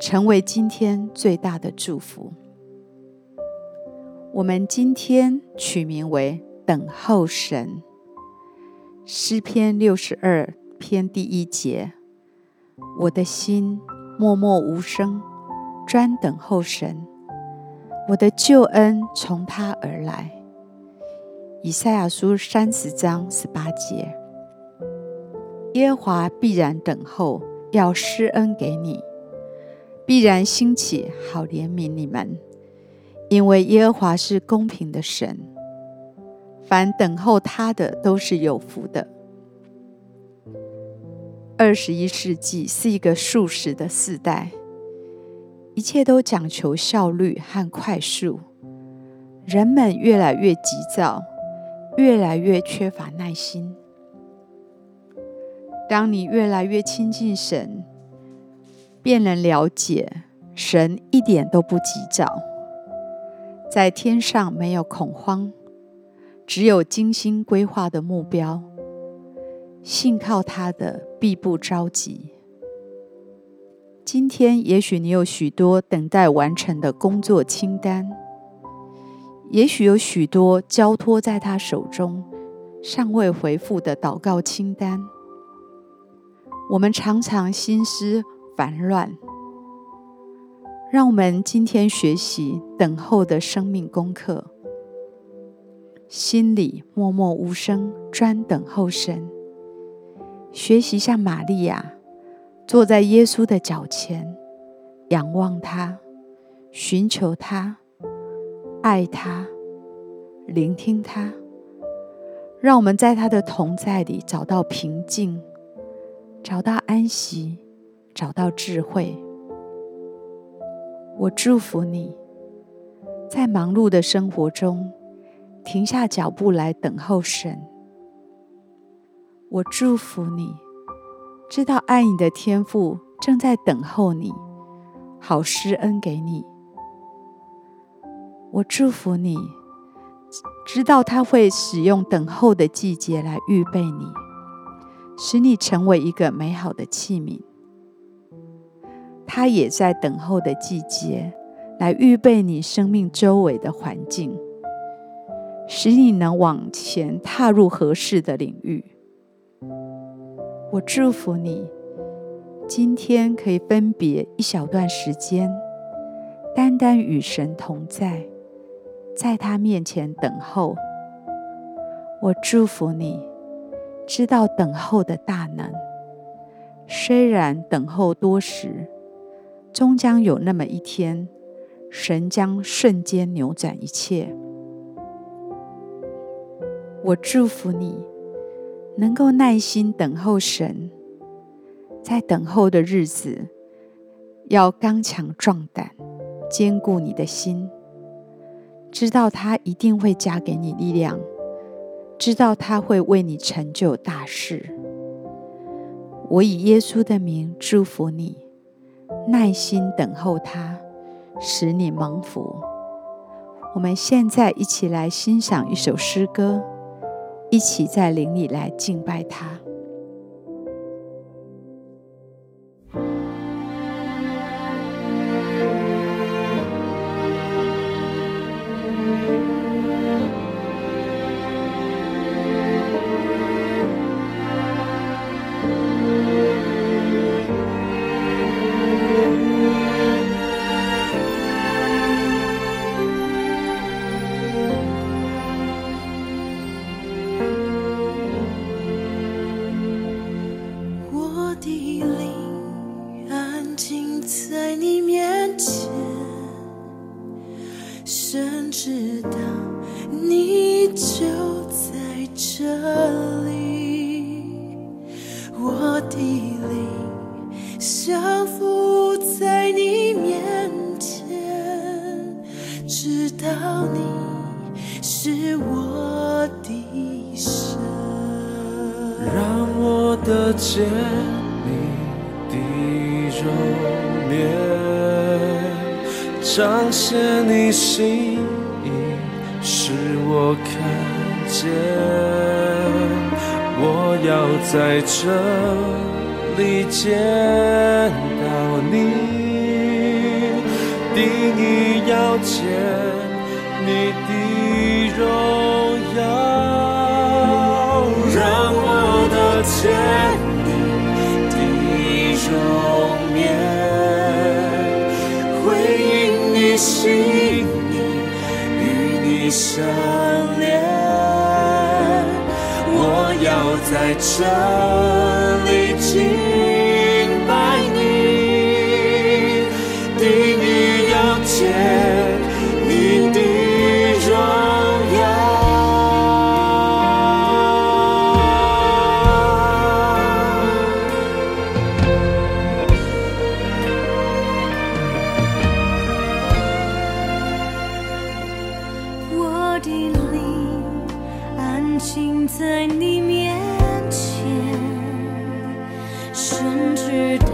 成为今天最大的祝福。我们今天取名为“等候神”。诗篇六十二篇第一节：我的心默默无声，专等候神。我的救恩从他而来。以赛亚书三十章十八节：耶和华必然等候，要施恩给你。必然兴起，好怜悯你们，因为耶和华是公平的神，凡等候他的都是有福的。二十一世纪是一个速食的世代，一切都讲求效率和快速，人们越来越急躁，越来越缺乏耐心。当你越来越亲近神，便能了解，神一点都不急躁，在天上没有恐慌，只有精心规划的目标。信靠他的必不着急。今天也许你有许多等待完成的工作清单，也许有许多交托在他手中尚未回复的祷告清单。我们常常心思烦乱，让我们今天学习等候的生命功课，心里默默无声，专等候神。学习像玛利亚，坐在耶稣的脚前，仰望他，寻求他，爱他，聆听他，让我们在他的同在里找到平静，找到安息。找到智慧，我祝福你，在忙碌的生活中停下脚步来等候神。我祝福你，知道爱你的天父正在等候你，好施恩给你。我祝福你，知道他会使用等候的季节来预备你，使你成为一个美好的器皿。他也在等候的季节，来预备你生命周围的环境，使你能往前踏入合适的领域。我祝福你，今天可以分别一小段时间，单单与神同在，在他面前等候。我祝福你，知道等候的大能，虽然等候多时。终将有那么一天，神将瞬间扭转一切。我祝福你，能够耐心等候神，在等候的日子，要刚强壮胆，坚固你的心，知道他一定会加给你力量，知道他会为你成就大事。我以耶稣的名祝福你。耐心等候他，使你蒙福。我们现在一起来欣赏一首诗歌，一起在灵里来敬拜他。知道你就在这里，我的灵降浮在你面前，知道你是我的神，让我的肩你的容颜彰显你心。使我看见。我要在这里见到你，定意要见你的荣耀。让我的在深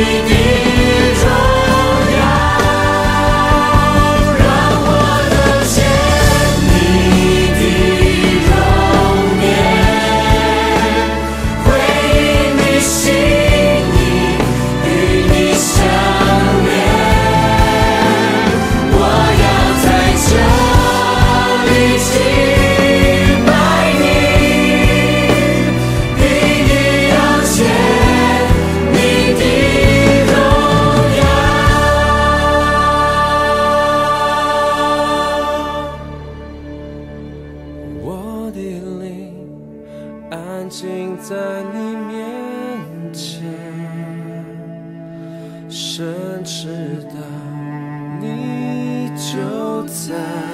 You. 近在你面前，甚至到你就在。